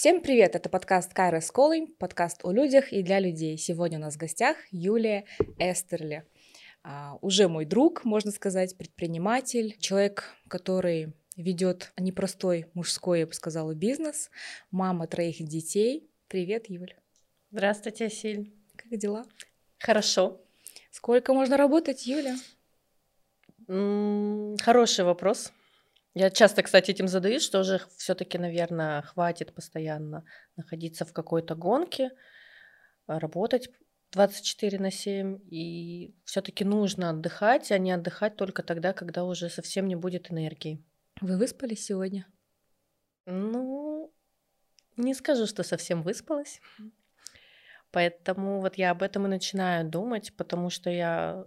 Всем привет! Это подкаст Кайра Сколы, подкаст о людях и для людей. Сегодня у нас в гостях Юлия Эстерли. А, уже мой друг, можно сказать, предприниматель, человек, который ведет непростой мужской, я бы сказала, бизнес, мама троих детей. Привет, Юль. Здравствуйте, Силь. Как дела? Хорошо. Сколько можно работать, Юля? М, Хороший вопрос. Я часто, кстати, этим задаюсь, что уже все-таки, наверное, хватит постоянно находиться в какой-то гонке, а, работать 24 на 7, и все-таки нужно отдыхать, а не отдыхать только тогда, когда уже совсем не будет энергии. Вы выспались сегодня? Ну, не скажу, что совсем выспалась. Поэтому вот я об этом и начинаю думать, потому что я,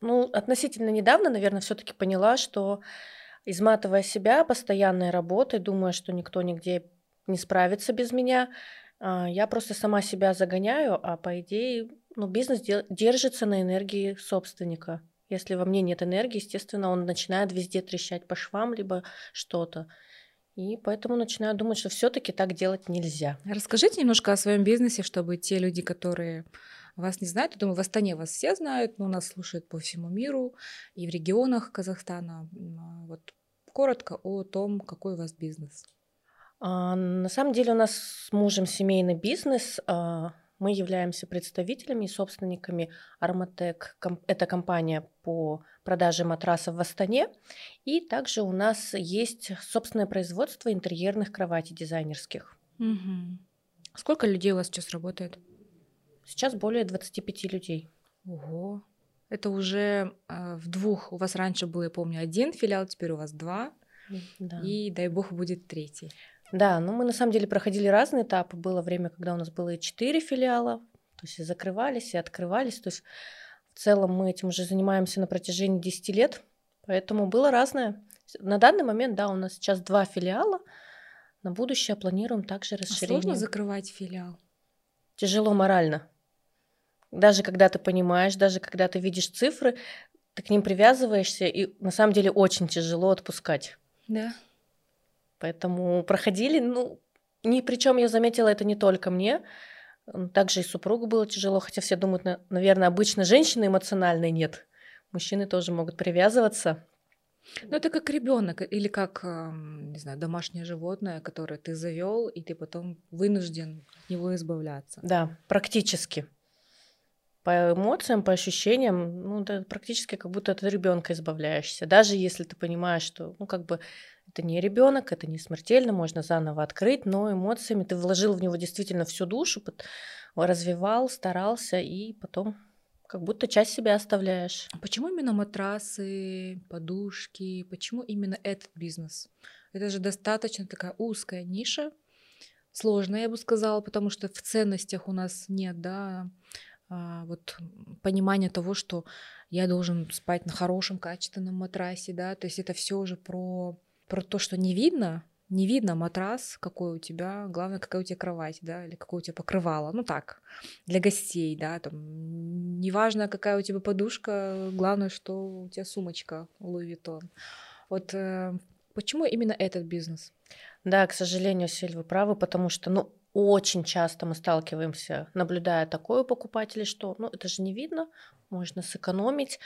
ну, относительно недавно, наверное, все-таки поняла, что изматывая себя постоянной работой, думая, что никто нигде не справится без меня, а, я просто сама себя загоняю, а по идее, ну, бизнес держится на энергии собственника. Если во мне нет энергии, естественно, он начинает везде трещать по швам, либо что-то. И поэтому начинаю думать, что все-таки так делать нельзя. Расскажите немножко о своем бизнесе, чтобы те люди, которые вас не знают, я думаю, в Астане вас все знают, но нас слушают по всему миру и в регионах Казахстана. А Вот коротко о том, какой у вас бизнес. А, на самом деле у нас с мужем семейный бизнес. а, Мы являемся представителями и собственниками Арматек. Это компания по продаже матрасов в Астане. И также у нас есть собственное производство интерьерных кроватей дизайнерских. Мгм. Сколько людей у вас сейчас работает? Сейчас более 25 людей. Ого. Это уже э, в двух. У вас раньше был, я помню, один филиал, теперь у вас два. Да. И дай бог будет третий. Да, ну мы на самом деле проходили разные этапы. Было время, когда у нас было и четыре филиала, то есть и закрывались, и открывались. То есть в целом мы этим уже занимаемся на протяжении 10 лет, поэтому было разное. На данный момент, да, у нас сейчас два филиала. На будущее планируем также А расширение. сложно закрывать филиал? Тяжело морально. Даже когда ты понимаешь, даже когда ты видишь цифры, ты к ним привязываешься, и на самом деле очень тяжело отпускать. Да. Поэтому проходили, ну, ни причем я заметила это не только мне, также и супругу было тяжело, хотя все думают, на- наверное, обычно женщины эмоциональные нет. Мужчины тоже могут привязываться. Ну, это как ребенок или как, не знаю, домашнее животное, которое ты завел, и ты потом вынужден от него избавляться. Да, практически. По эмоциям, по ощущениям, ну, да, практически как будто от ребенка избавляешься. Даже если ты понимаешь, что, ну, как бы это не ребенок, это не смертельно, можно заново открыть, но эмоциями ты вложил в него действительно всю душу, пот- развивал, старался, и потом как будто часть себя оставляешь. А почему именно матрасы, подушки? Почему именно этот бизнес? Это же достаточно такая узкая ниша, сложная, я бы сказала, потому что в ценностях у нас нет, да, вот понимания того, что я должен спать на хорошем качественном матрасе, да, то есть это все уже про, про то, что не видно, не видно матрас, какой у тебя, главное, какая у тебя кровать, да, или какое у тебя покрывало, ну так, для гостей, да, там, неважно, какая у тебя подушка, главное, что у тебя сумочка Louis Vuitton. Вот э, почему именно этот бизнес? Да, к сожалению, Сель, вы правы, потому что, ну, очень часто мы сталкиваемся, наблюдая такое у покупателей, что, ну, это же не видно, можно сэкономить.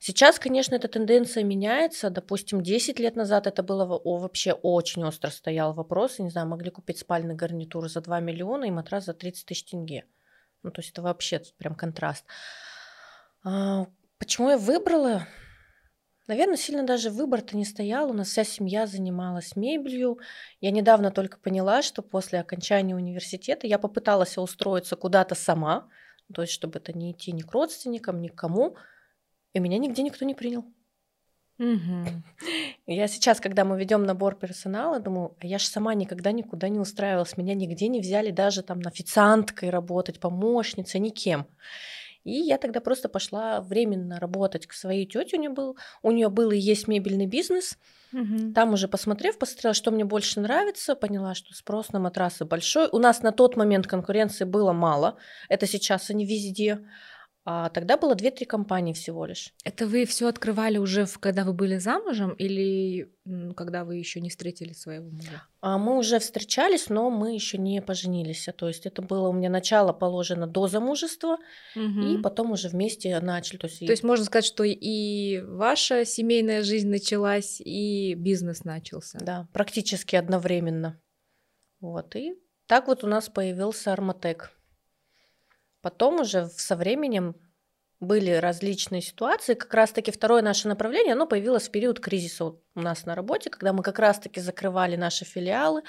Сейчас, конечно, эта тенденция меняется. Допустим, 10 лет назад это было вообще очень остро стоял вопрос. Я не знаю, могли купить спальный гарнитур за 2 миллиона и матрас за 30 тысяч тенге. Ну, то есть это вообще прям контраст. А, почему я выбрала? Наверное, сильно даже выбор-то не стоял. У нас вся семья занималась мебелью. Я недавно только поняла, что после окончания университета я попыталась устроиться куда-то сама, то есть чтобы это не идти ни к родственникам, ни к кому, и меня нигде никто не принял. И Я сейчас, когда мы ведем набор персонала, думаю, а я же сама никогда никуда не устраивалась, меня нигде не взяли даже там официанткой работать, помощницей, никем. И я тогда просто пошла временно работать к своей тете. У нее был, у нее был и есть мебельный бизнес. Мгм. Там уже посмотрев, посмотрела, что мне больше нравится, поняла, что спрос на матрасы большой. У нас на тот момент конкуренции было мало. Это сейчас они везде. А тогда было 2-3 компании всего лишь. Это вы все открывали уже, в, когда вы были замужем, или когда вы еще не встретили своего мужа? А мы уже встречались, но мы еще не поженились. То есть это было у меня начало положено до замужества, угу. и потом уже вместе начали. То есть, То есть можно сказать, что и ваша семейная жизнь началась, и бизнес начался. Да, практически одновременно. Вот, и так вот у нас появился Арматек. Потом уже со временем были различные ситуации. Как раз-таки второе наше направление, оно появилось в период кризиса у нас на работе, когда мы как раз-таки закрывали наши филиалы.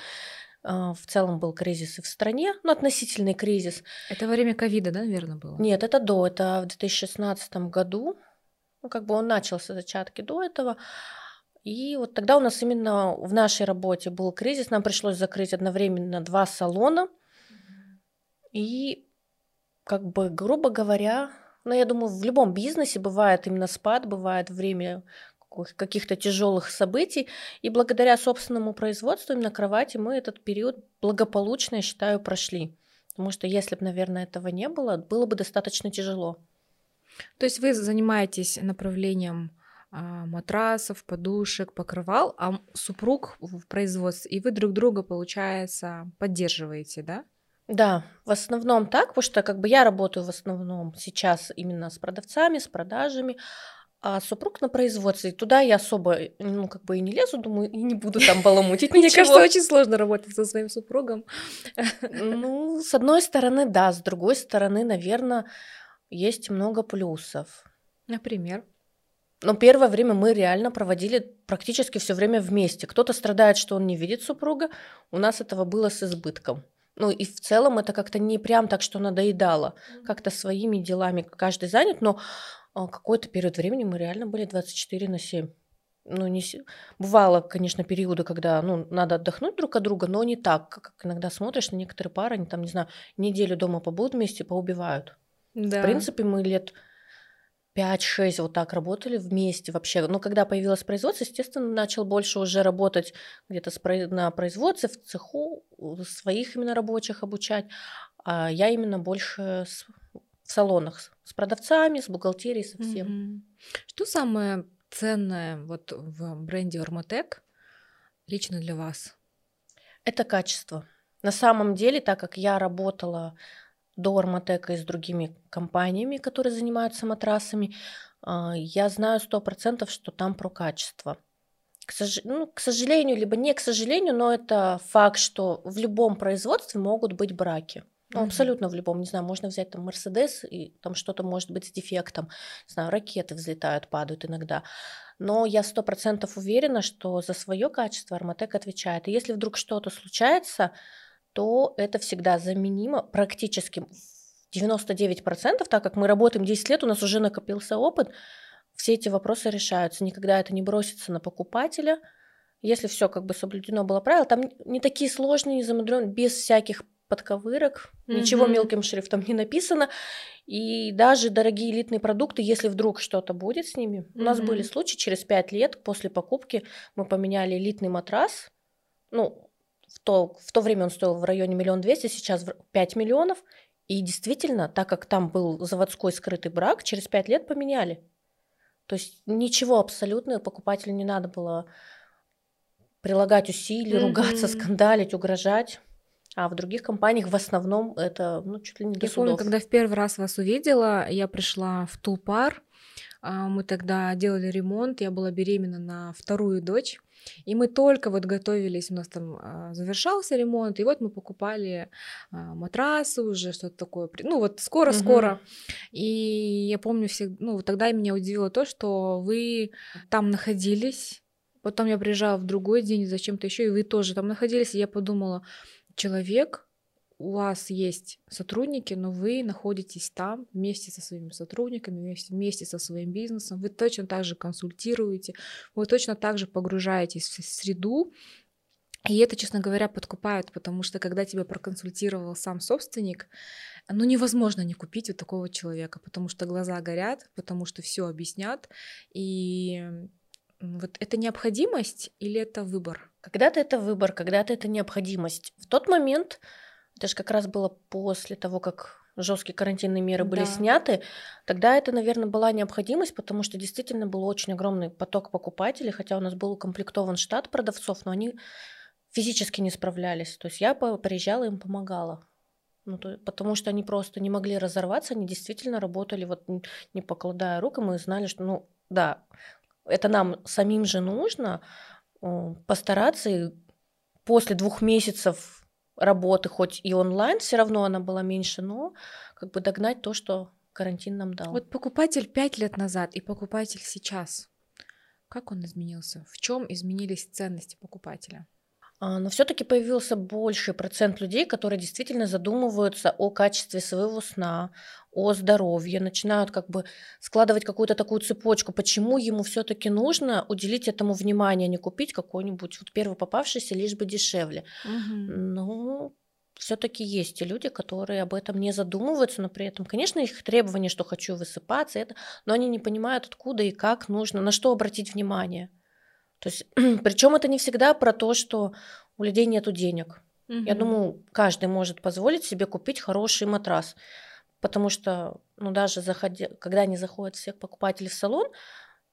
А, в целом был кризис и в стране, ну, относительный кризис. Это во время ковида, да, наверное, было? Нет, это до, это в 2016 году. Ну, как бы он начался зачатки до этого. И вот тогда у нас именно в нашей работе был кризис, нам пришлось закрыть одновременно два салона. И как бы, грубо говоря, ну, я думаю, в любом бизнесе бывает именно спад, бывает время каких-то тяжелых событий. И благодаря собственному производству именно кровати мы этот период благополучно, я считаю, прошли. Потому что если бы, наверное, этого не было, было бы достаточно тяжело. То есть вы занимаетесь направлением а, матрасов, подушек, покрывал, а супруг в производстве, и вы друг друга, получается, поддерживаете, да? Да, в основном так, потому что как бы я работаю в основном сейчас именно с продавцами, с продажами, а супруг на производстве. Туда я особо, ну, как бы и не лезу, думаю, и не буду там баламутить Мне кажется, очень сложно работать со своим супругом. Ну, с одной стороны, да, с другой стороны, наверное, есть много плюсов. Например? Но первое время мы реально проводили практически все время вместе. Кто-то страдает, что он не видит супруга. У нас этого было с избытком. Ну и в целом это как-то не прям так, что надоедало. Как-то своими делами каждый занят, но а, какой-то период времени мы реально были 24 на 7. Ну, не... Бывало, конечно, периоды, когда ну, надо отдохнуть друг от друга, но не так, как иногда смотришь на некоторые пары, они там, не знаю, неделю дома побудут вместе, поубивают. Да. В принципе, мы лет 5-6 вот так работали вместе вообще. Но когда появилось производство, естественно, начал больше уже работать где-то на производстве, в цеху, своих именно рабочих обучать. А я именно больше в салонах с продавцами, с бухгалтерией, со всем. Mm-hmm. Что самое ценное вот в бренде Орматек лично для вас? Это качество. На самом деле, так как я работала до Арматека и с другими компаниями, которые занимаются матрасами, а, я знаю сто процентов, что там про качество. К, сож... ну, к сожалению, либо не к сожалению, но это факт, что в любом производстве могут быть браки. Ну, mm-hmm. абсолютно в любом. Не знаю, можно взять там Мерседес, и там что-то может быть с дефектом. Не знаю, ракеты взлетают, падают иногда. Но я сто процентов уверена, что за свое качество Арматек отвечает. И если вдруг что-то случается, то это всегда заменимо практически 99%, так как мы работаем 10 лет, у нас уже накопился опыт, все эти вопросы решаются. Никогда это не бросится на покупателя. Если все как бы соблюдено было правило, там не такие сложные, не замудренные, без всяких подковырок, mm-hmm. ничего мелким шрифтом не написано. И даже дорогие элитные продукты, если вдруг что-то будет с ними, mm-hmm. у нас были случаи, через 5 лет после покупки мы поменяли элитный матрас, ну, в то, в то время он стоил в районе миллион двести, сейчас 5 миллионов. И действительно, так как там был заводской скрытый брак, через 5 лет поменяли. То есть ничего абсолютно покупателю не надо было прилагать усилий, mm-hmm. ругаться, скандалить, угрожать. А в других компаниях в основном это ну, чуть ли не до Я судов. помню, когда в первый раз вас увидела, я пришла в Тулпар, мы тогда делали ремонт, я была беременна на вторую дочь. И мы только вот готовились, у нас там а, завершался ремонт, и вот мы покупали а, матрасы уже, что-то такое, ну вот скоро-скоро. Угу. И я помню, все, ну тогда меня удивило то, что вы там находились, потом я приезжала в другой день зачем-то еще, и вы тоже там находились, и я подумала, человек у вас есть сотрудники, но вы находитесь там вместе со своими сотрудниками, вместе, со своим бизнесом, вы точно так же консультируете, вы точно так же погружаетесь в среду, и это, честно говоря, подкупает, потому что когда тебя проконсультировал сам собственник, ну невозможно не купить вот такого человека, потому что глаза горят, потому что все объяснят, и вот это необходимость или это выбор? Когда-то это выбор, когда-то это необходимость. В тот момент это же как раз было после того, как жесткие карантинные меры были Да. сняты, тогда это, наверное, была необходимость, потому что действительно был очень огромный поток покупателей, хотя у нас был укомплектован штат продавцов, но они физически не справлялись. То есть я приезжала им помогала. Ну, то- потому что они просто не могли разорваться, они действительно работали вот не покладая рук, и мы знали, что, ну, да, это нам самим же нужно э, постараться и после двух месяцев работы, хоть и онлайн, все равно она была меньше, но как бы догнать то, что карантин нам дал. Вот покупатель пять лет назад и покупатель сейчас. Как он изменился? В чем изменились ценности покупателя? А, Но все-таки появился больший процент людей, которые действительно задумываются о качестве своего сна, о здоровье, начинают как бы складывать какую-то такую цепочку, почему ему все-таки нужно уделить этому внимание, а не купить какой-нибудь вот первый попавшийся, лишь бы дешевле. Ну, все-таки есть те люди, которые об этом не задумываются, но при этом, конечно, их требования, что хочу высыпаться, это, но они не понимают, откуда и как нужно, на что обратить внимание. То есть, причем это не всегда про то, что у людей нету денег. Я думаю, каждый может позволить себе купить хороший матрас, потому что, ну, даже заходя, когда они заходят все покупатели в салон,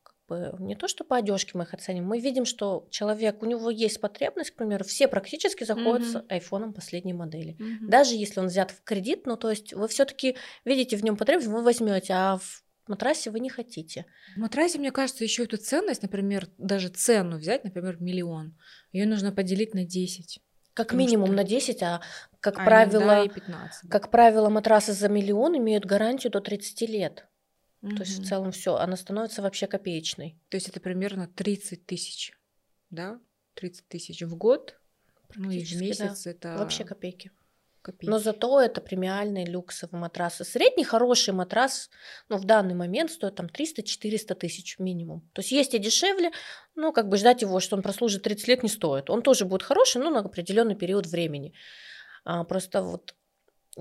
как бы не то, что по одежке мы их оценим, мы видим, что человек, у него есть потребность, к примеру, все практически заходят с Мгм. айфоном последней модели. Мгм. Даже если он взят в кредит, ну, то есть вы все-таки видите в нем потребность, вы возьмете, а в матрасе вы не хотите. В матрасе, мне кажется, еще эту ценность, например, даже цену взять, например, миллион, ее нужно поделить на 10. Как Потому минимум что- на 10, а как а правило, иногда и 15. как правило, матрасы за миллион имеют гарантию до 30 лет. То есть в целом все, она становится вообще копеечной. То есть это примерно 30 тысяч, да? 30 тысяч в год, ну и в Практически, да. месяц это Вообще копейки. Копейки. Но зато это премиальные люксовые матрасы. Средний хороший матрас, ну, в данный момент стоит там 300-400 тысяч минимум. То есть есть и дешевле, но как бы ждать его, что он прослужит 30 лет, не стоит. Он тоже будет хороший, но на определенный период времени. А, просто вот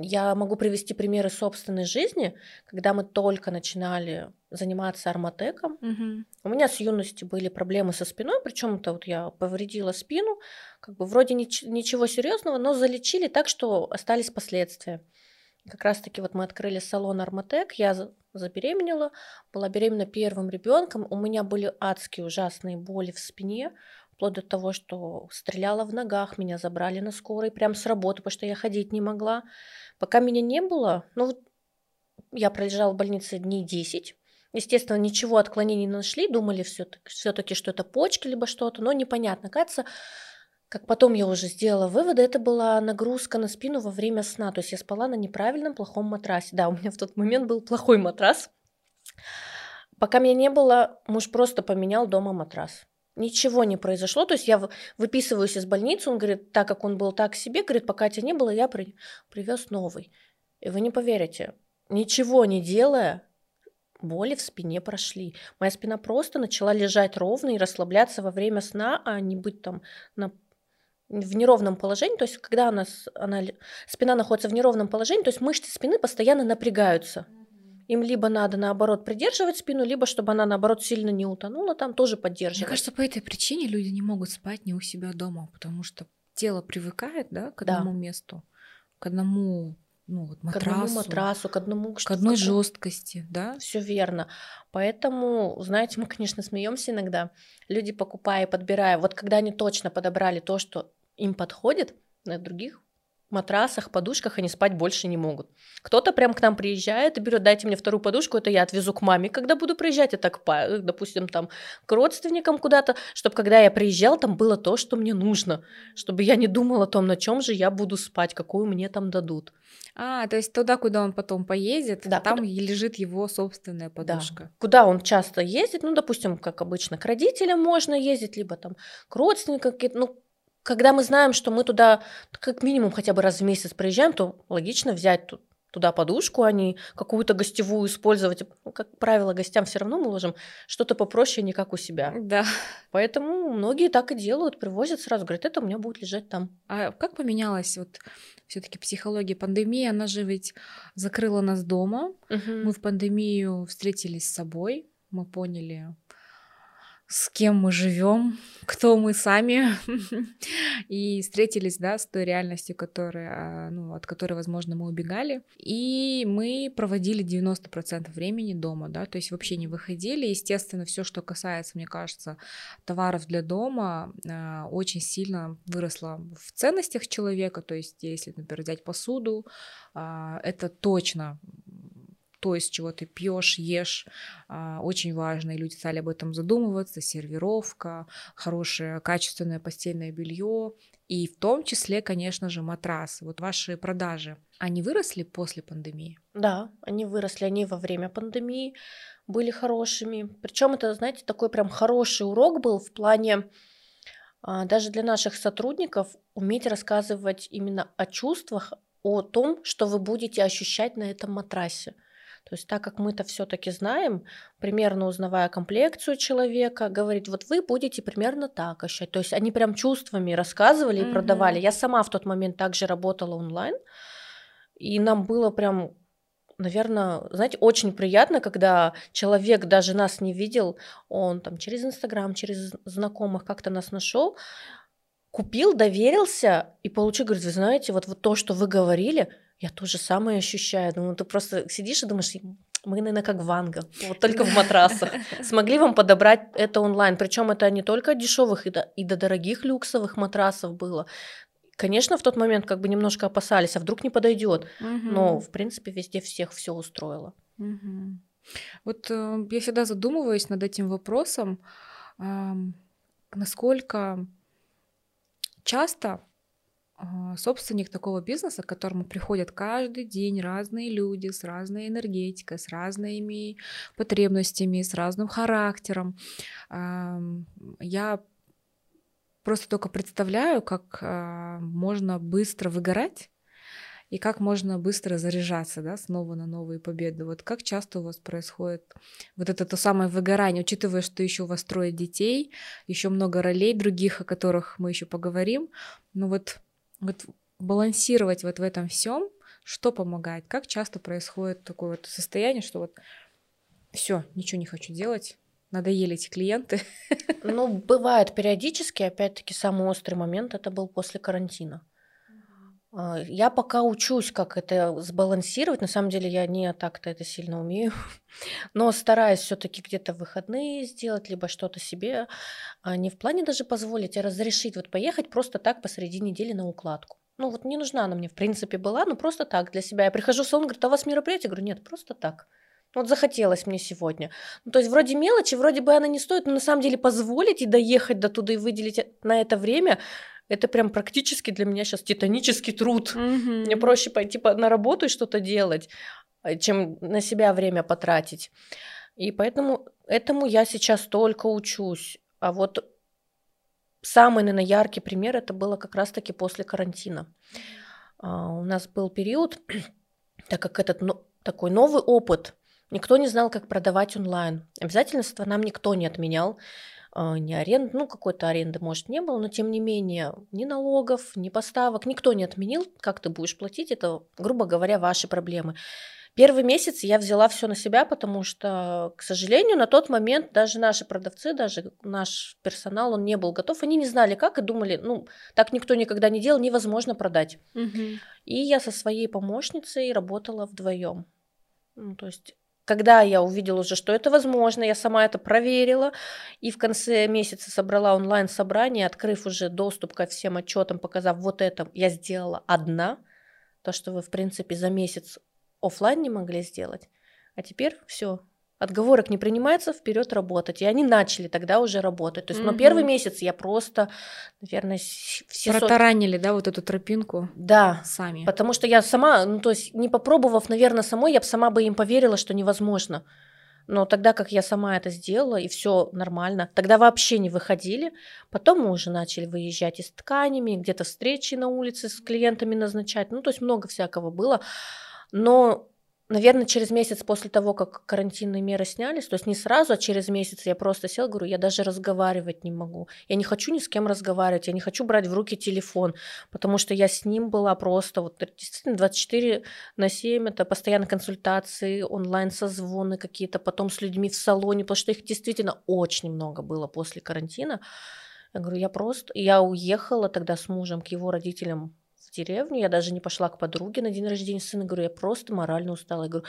я могу привести примеры собственной жизни, когда мы только начинали заниматься арматеком. Мгм. У меня с юности были проблемы со спиной, причем это вот я повредила спину, как бы вроде нич- ничего серьезного, но залечили так, что остались последствия. Как раз таки вот мы открыли салон Арматек, я за- забеременела, была беременна первым ребенком, у меня были адские ужасные боли в спине, вплоть до того, что стреляла в ногах, меня забрали на скорой прям с работы, потому что я ходить не могла. Пока меня не было, ну вот я пролежала в больнице дней 10, Естественно, ничего отклонений не нашли, думали все-таки, что это почки либо что-то, но непонятно. Кажется, как потом я уже сделала выводы, это была нагрузка на спину во время сна. То есть я спала на неправильном плохом матрасе. Да, у меня в тот момент был плохой матрас. Пока меня не было, муж просто поменял дома матрас. Ничего не произошло. То есть я выписываюсь из больницы, он говорит, так как он был так себе, говорит, пока тебя не было, я при- привез новый. И вы не поверите, ничего не делая, боли в спине прошли. Моя спина просто начала лежать ровно и расслабляться во время сна, а не быть там на в неровном положении, то есть когда она, она, спина находится в неровном положении, то есть мышцы спины постоянно напрягаются. Им либо надо наоборот придерживать спину, либо чтобы она наоборот сильно не утонула, там тоже Мне поддерживать. кажется, по этой причине люди не могут спать не у себя дома, потому что тело привыкает, да, к Да. одному месту, к одному, ну вот к матрасу, одному матрасу, к одному к одной жесткости, да. Все верно. Поэтому, знаете, мы, конечно, смеемся иногда. Люди, покупая и подбирая, вот когда они точно подобрали то, что им подходит, на других матрасах, подушках они спать больше не могут. Кто-то прям к нам приезжает и берет, дайте мне вторую подушку, это я отвезу к маме, когда буду приезжать, это, к, допустим, там к родственникам куда-то, чтобы когда я приезжал, там было то, что мне нужно, чтобы я не думала о том, на чем же я буду спать, какую мне там дадут. А, то есть туда, куда он потом поедет, Да, там куда- лежит его собственная Да. подушка. Куда он часто ездит, ну, допустим, как обычно, к родителям можно ездить, либо там к родственникам ну, когда мы знаем, что мы туда как минимум хотя бы раз в месяц приезжаем, то логично взять ту- туда подушку, а не какую-то гостевую использовать. Ну, как правило, гостям все равно мы ложим что-то попроще, не как у себя. Да. Поэтому многие так и делают, привозят сразу, говорят, это у меня будет лежать там. А как поменялась вот все-таки психология пандемии? Она же ведь закрыла нас дома. Мы в пандемию встретились с собой, мы поняли с кем мы живем, кто мы сами, и встретились, да, с той реальностью, которая, ну, от которой, возможно, мы убегали, и мы проводили 90% времени дома, да, то есть вообще не выходили, естественно, все, что касается, мне кажется, товаров для дома, а, очень сильно выросло в ценностях человека, то есть если, например, взять посуду, а, это точно то, из чего ты пьешь, ешь, а, очень важно, и люди стали об этом задумываться, сервировка, хорошее качественное постельное белье, и в том числе, конечно же, матрасы. Вот ваши продажи, они выросли после пандемии? Да, они выросли, они во время пандемии были хорошими. Причем это, знаете, такой прям хороший урок был в плане а, даже для наших сотрудников уметь рассказывать именно о чувствах, о том, что вы будете ощущать на этом матрасе. То есть так как мы-то все-таки знаем, примерно узнавая комплекцию человека, говорить, вот вы будете примерно так ощущать. То есть они прям чувствами рассказывали и mm-hmm. продавали. Я сама в тот момент также работала онлайн, и нам было прям наверное, знаете, очень приятно, когда человек даже нас не видел, он там через Инстаграм, через знакомых как-то нас нашел, купил, доверился и получил, говорит, вы знаете, вот, вот то, что вы говорили, я то же самое ощущаю. Думаю, ты просто сидишь и думаешь, мы, наверное, как Ванга, вот только в матрасах. Смогли вам подобрать это онлайн. Причем это не только дешевых и до, и до дорогих люксовых матрасов было. Конечно, в тот момент как бы немножко опасались, а вдруг не подойдет. Но, в принципе, везде всех все устроило. Вот э, я всегда задумываюсь над этим вопросом, э, насколько часто собственник такого бизнеса, к которому приходят каждый день разные люди с разной энергетикой, с разными потребностями, с разным характером. Я просто только представляю, как а, можно быстро выгорать и как можно быстро заряжаться, да, снова на новые победы. Вот как часто у вас происходит вот это то самое выгорание, учитывая, что еще у вас трое детей, еще много ролей других, о которых мы еще поговорим. Ну вот вот балансировать вот в этом всем, что помогает, как часто происходит такое вот состояние, что вот все, ничего не хочу делать, надоели эти клиенты. Ну, бывает периодически, опять-таки, самый острый момент это был после карантина. А, я пока учусь, как это сбалансировать. На самом деле я не так-то это сильно умею, но стараюсь все-таки где-то выходные сделать, либо что-то себе а, не в плане даже позволить, а разрешить вот поехать просто так посреди недели на укладку. Ну вот не нужна она мне в принципе была, но просто так для себя. Я прихожу в салон, говорит, а у вас мероприятие? Я говорю, нет, просто так. Вот захотелось мне сегодня. Ну, то есть вроде мелочи, вроде бы она не стоит, но на самом деле позволить и доехать до туда и выделить на это время, это прям практически для меня сейчас титанический труд. Mm-hmm. Мне проще пойти на работу и что-то делать, э, чем на себя время потратить. И поэтому этому я сейчас только учусь. А вот самый, наверное, яркий пример это было как раз-таки после карантина. А, у нас был период, так как этот ну, такой новый опыт, никто не знал, как продавать онлайн. Обязательства нам никто не отменял. А, ни аренды, ну какой-то аренды, может, не было, но тем не менее ни налогов, ни поставок, никто не отменил, как ты будешь платить, это, грубо говоря, ваши проблемы. Первый месяц я взяла все на себя, потому что, к сожалению, на тот момент даже наши продавцы, даже наш персонал, он не был готов. Они не знали, как, и думали, ну, так никто никогда не делал, невозможно продать. Угу. И я со своей помощницей работала вдвоем. Ну, то есть когда я увидела уже, что это возможно, я сама это проверила, и в конце месяца собрала онлайн-собрание, открыв уже доступ ко всем отчетам, показав вот это, я сделала одна, то, что вы, в принципе, за месяц офлайн не могли сделать. А теперь все, отговорок не принимается, вперед работать. И они начали тогда уже работать. То есть, угу. но первый месяц я просто, наверное, все протаранили, сот... да, вот эту тропинку. Да, сами. Потому что я сама, ну то есть не попробовав, наверное, самой, я бы сама бы им поверила, что невозможно. Но тогда, как я сама это сделала, и все нормально, тогда вообще не выходили. Потом мы уже начали выезжать и с тканями, где-то встречи на улице с клиентами назначать. Ну, то есть много всякого было. Но наверное, через месяц после того, как карантинные меры снялись, то есть не сразу, а через месяц я просто сел, говорю, я даже разговаривать не могу. Я не хочу ни с кем разговаривать, я не хочу брать в руки телефон, потому что я с ним была просто вот действительно 24 на 7, это постоянно консультации, онлайн-созвоны какие-то, потом с людьми в салоне, потому что их действительно очень много было после карантина. Я говорю, я просто... Я уехала тогда с мужем к его родителям в деревню, я даже не пошла к подруге на день рождения сына, говорю, я просто морально устала. Я говорю,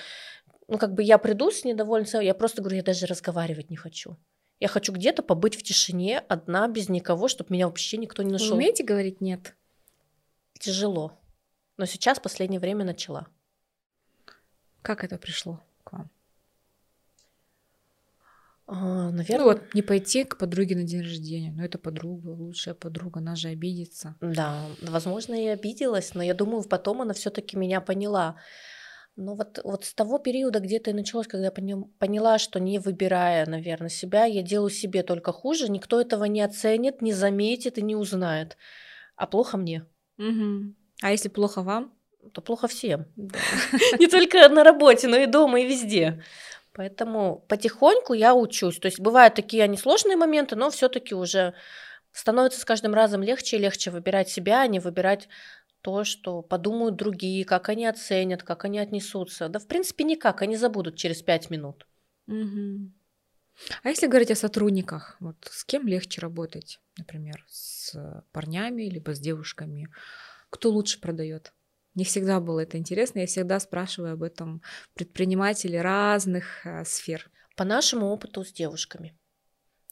ну как бы я приду с недовольной, я просто говорю, я даже разговаривать не хочу. Я хочу где-то побыть в тишине, одна, без никого, чтобы меня вообще никто не нашел. Вы умеете говорить нет? Тяжело. Но сейчас в последнее время начала. Как это пришло к вам? А, наверное. Ну вот не пойти к подруге на день рождения. Ну это подруга, лучшая подруга, она же обидится. Да, возможно, и обиделась, но я думаю, потом она все-таки меня поняла. Но вот, вот с того периода где-то и началось, когда я поняла, что не выбирая, наверное, себя, я делаю себе только хуже, никто этого не оценит, не заметит и не узнает. А плохо мне. Угу. А если плохо вам? То плохо всем. Не только на работе, но и дома, и везде. Поэтому потихоньку я учусь. То есть бывают такие они сложные моменты, но все-таки уже становится с каждым разом легче и легче выбирать себя, а не выбирать то, что подумают другие, как они оценят, как они отнесутся. Да, в принципе, никак, они забудут через пять минут. Угу. А если говорить о сотрудниках, вот с кем легче работать, например, с парнями либо с девушками? Кто лучше продает? Не всегда было это интересно, я всегда спрашиваю об этом предпринимателей разных э, сфер. По нашему опыту с девушками.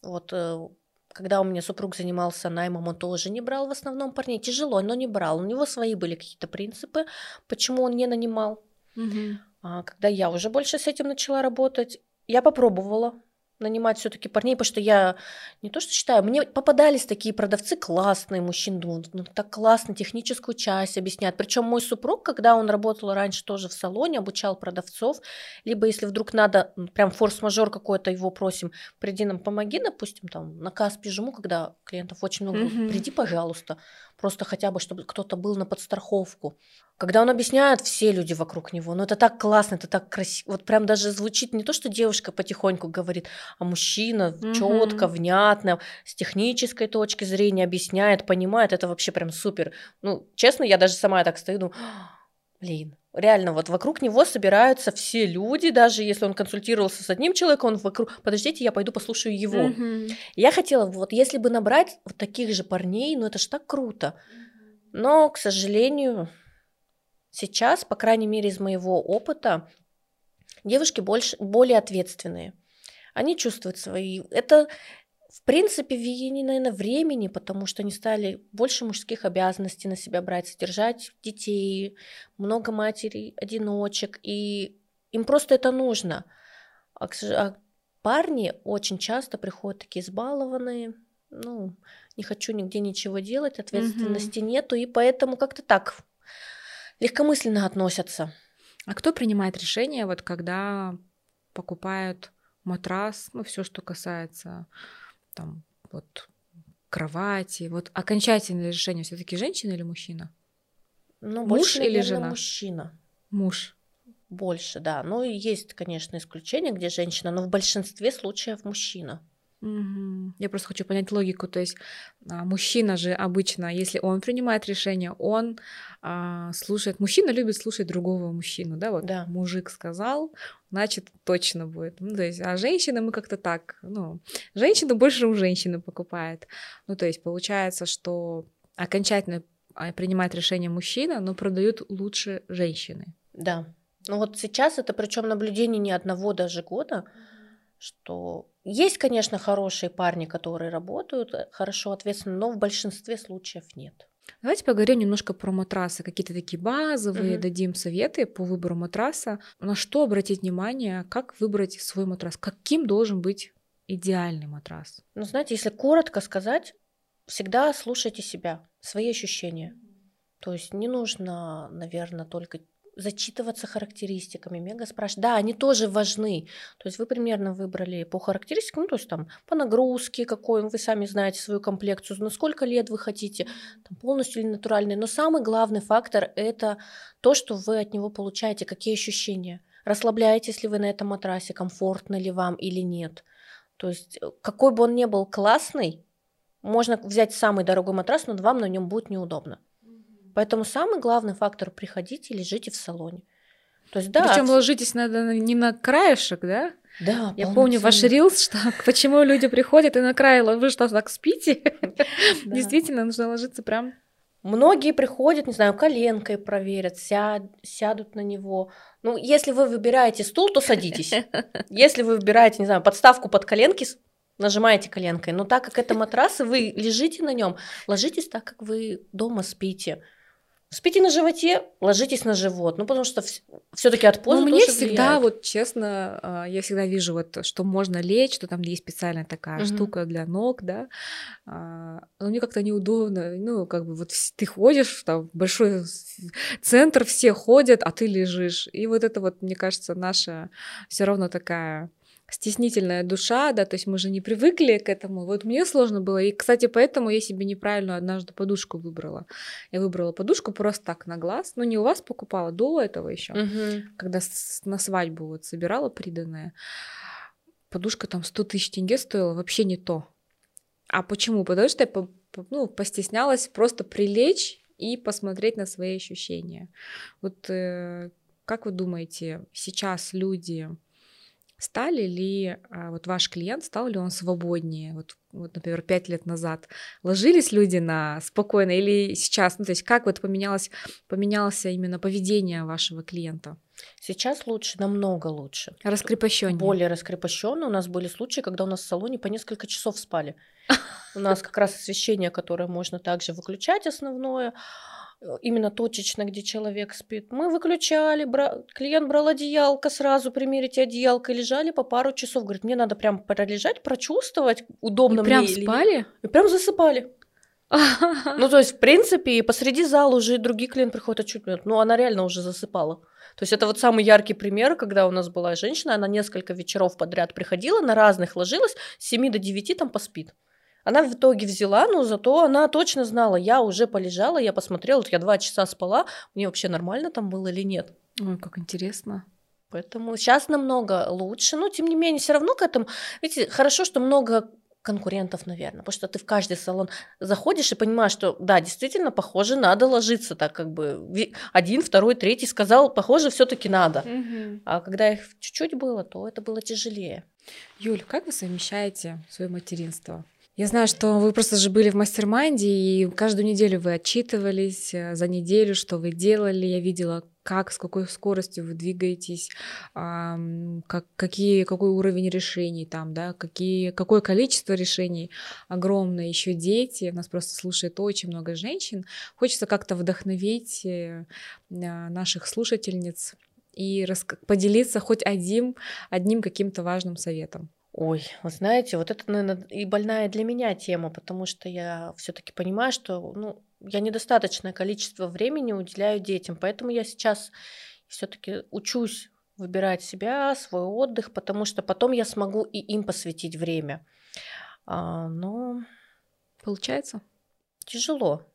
Вот э, когда у меня супруг занимался наймом, он тоже не брал в основном парней. Тяжело, но не брал. У него свои были какие-то принципы, почему он не нанимал. Угу. А когда я уже больше с этим начала работать, я попробовала нанимать все-таки парней, потому что я не то что считаю, мне попадались такие продавцы классные, мужчины, думают, ну так классно, техническую часть объясняют. Причем мой супруг, когда он работал раньше тоже в салоне, обучал продавцов, либо если вдруг надо, прям форс-мажор какой-то его просим, приди нам помоги, допустим, там на Каспи жму, когда клиентов очень много, mm-hmm. приди, пожалуйста, просто хотя бы, чтобы кто-то был на подстраховку. Когда он объясняет, все люди вокруг него, ну это так классно, это так красиво. Вот прям даже звучит не то, что девушка потихоньку говорит, а мужчина угу. четко, внятно, с технической точки зрения объясняет, понимает. Это вообще прям супер. Ну, честно, я даже сама так стою, думаю, блин, реально, вот вокруг него собираются все люди, даже если он консультировался с одним человеком, он вокруг, подождите, я пойду послушаю его. Угу. Я хотела, вот если бы набрать вот таких же парней, ну это ж так круто. Но, к сожалению, Сейчас, по крайней мере, из моего опыта, девушки больше, более ответственные. Они чувствуют свои... Это, в принципе, вине, наверное, времени, потому что они стали больше мужских обязанностей на себя брать, содержать детей, много матерей, одиночек, и им просто это нужно. А, а парни очень часто приходят такие избалованные, ну, не хочу нигде ничего делать, ответственности mm-hmm. нету, и поэтому как-то так легкомысленно относятся. А кто принимает решение, вот когда покупают матрас, ну все, что касается там вот кровати, вот окончательное решение все-таки женщина или мужчина? Ну, Муж больше, или жена? Мужчина. Муж. Больше, да. Ну, есть, конечно, исключения, где женщина, но в большинстве случаев мужчина. Угу. Я просто хочу понять логику. То есть а, мужчина же обычно, если он принимает решение, он а, слушает. Мужчина любит слушать другого мужчину, да? Вот да. мужик сказал, значит точно будет. Ну, то есть, а женщины мы как-то так, ну, женщина больше у женщины покупает. Ну, то есть получается, что окончательно а, принимает решение мужчина, но продают лучше женщины. Да. Ну вот сейчас это причем наблюдение не одного даже года, что есть, конечно, хорошие парни, которые работают э, хорошо, ответственно, но в большинстве случаев нет. Давайте поговорим немножко про матрасы, какие-то такие базовые, угу. дадим советы по выбору матраса. На что обратить внимание, как выбрать свой матрас, каким должен быть идеальный матрас? Ну, знаете, если коротко сказать, всегда слушайте себя, свои ощущения. То есть не нужно, наверное, только зачитываться характеристиками, мега спрашивать. Да, они тоже важны. То есть вы примерно выбрали по характеристикам, ну, то есть там по нагрузке какой, вы сами знаете свою комплекцию, на сколько лет вы хотите, там, полностью или натуральный. Но самый главный фактор – это то, что вы от него получаете, какие ощущения – расслабляетесь ли вы на этом матрасе, комфортно ли вам или нет. То есть, э, какой бы он ни был классный, можно взять самый дорогой матрас, но вам на нем будет неудобно. Поэтому самый главный фактор приходите, лежите в салоне. То есть, да. Причем ложитесь надо не на краешек, да? Да, Я помню ваш рилс, что почему люди приходят и на край, вы что, так спите? Действительно, нужно ложиться прям Многие приходят, не знаю, коленкой проверят, сяд, сядут на него. Ну, если вы выбираете стул, то садитесь. Если вы выбираете, не знаю, подставку под коленки, нажимаете коленкой. Но так как это матрас, и вы лежите на нем, ложитесь так, как вы дома спите. Спите на животе, ложитесь на живот. Ну, потому что все-таки от позы. Ну, мне всегда, влияет. вот честно, а, я всегда вижу, вот, что можно лечь, что там есть специальная такая угу. штука для ног, да. А, но мне как-то неудобно. Ну, как бы вот ты ходишь, там большой центр, все ходят, а ты лежишь. И вот это вот, мне кажется, наша все равно такая стеснительная душа, да, то есть мы же не привыкли к этому. Вот мне сложно было. И, кстати, поэтому я себе неправильно однажды подушку выбрала. Я выбрала подушку просто так на глаз. Ну, не у вас покупала, до этого еще, угу. когда на свадьбу вот собирала приданное. Подушка там 100 тысяч тенге стоила, вообще не то. А почему? Потому что я ну, постеснялась просто прилечь и посмотреть на свои ощущения. Вот э, как вы думаете, сейчас люди стали ли а, вот ваш клиент, стал ли он свободнее? Вот, вот, например, пять лет назад ложились люди на спокойно или сейчас? Ну, то есть как вот поменялось, поменялось именно поведение вашего клиента? Сейчас лучше, намного лучше. Раскрепощеннее. Более раскрепощенно. У нас были случаи, когда у нас в салоне по несколько часов спали. У нас как раз освещение, которое можно также выключать основное, именно точечно, где человек спит. Мы выключали, бра... клиент брал одеялко сразу, примерить одеялко, лежали по пару часов. Говорит, мне надо прям пролежать, прочувствовать, удобно и прям мне спали? Или... И прям засыпали. Ну, то есть, в принципе, посреди зала уже другие клиенты приходят, а чуть ну, она реально уже засыпала. То есть это вот самый яркий пример, когда у нас была женщина, она несколько вечеров подряд приходила, на разных ложилась, с 7 до 9 там поспит. Она в итоге взяла, но зато она точно знала, я уже полежала, я посмотрела, я два часа спала, мне вообще нормально там было или нет. Ой, как интересно. Поэтому сейчас намного лучше, но тем не менее все равно к этому, видите, хорошо, что много конкурентов, наверное, потому что ты в каждый салон заходишь и понимаешь, что да, действительно, похоже, надо ложиться, так как бы один, второй, третий сказал, похоже, все-таки надо. Угу. А когда их чуть-чуть было, то это было тяжелее. Юль, как вы совмещаете свое материнство? Я знаю, что вы просто же были в мастер-майнде, и каждую неделю вы отчитывались э, за неделю, что вы делали. Я видела, как, с какой скоростью вы двигаетесь, как, какие, какой уровень решений там, да, какие, какое количество решений огромное, еще дети, нас просто слушает очень много женщин. Хочется как-то вдохновить э, наших слушательниц и поделиться хоть одним, одним каким-то важным советом. Ой, вы знаете, вот это, наверное, и больная для меня тема, потому что я все-таки понимаю, что ну, я недостаточное количество времени уделяю детям, поэтому я сейчас все-таки учусь выбирать себя, свой отдых, потому что потом я смогу и им посвятить время. А, но получается тяжело.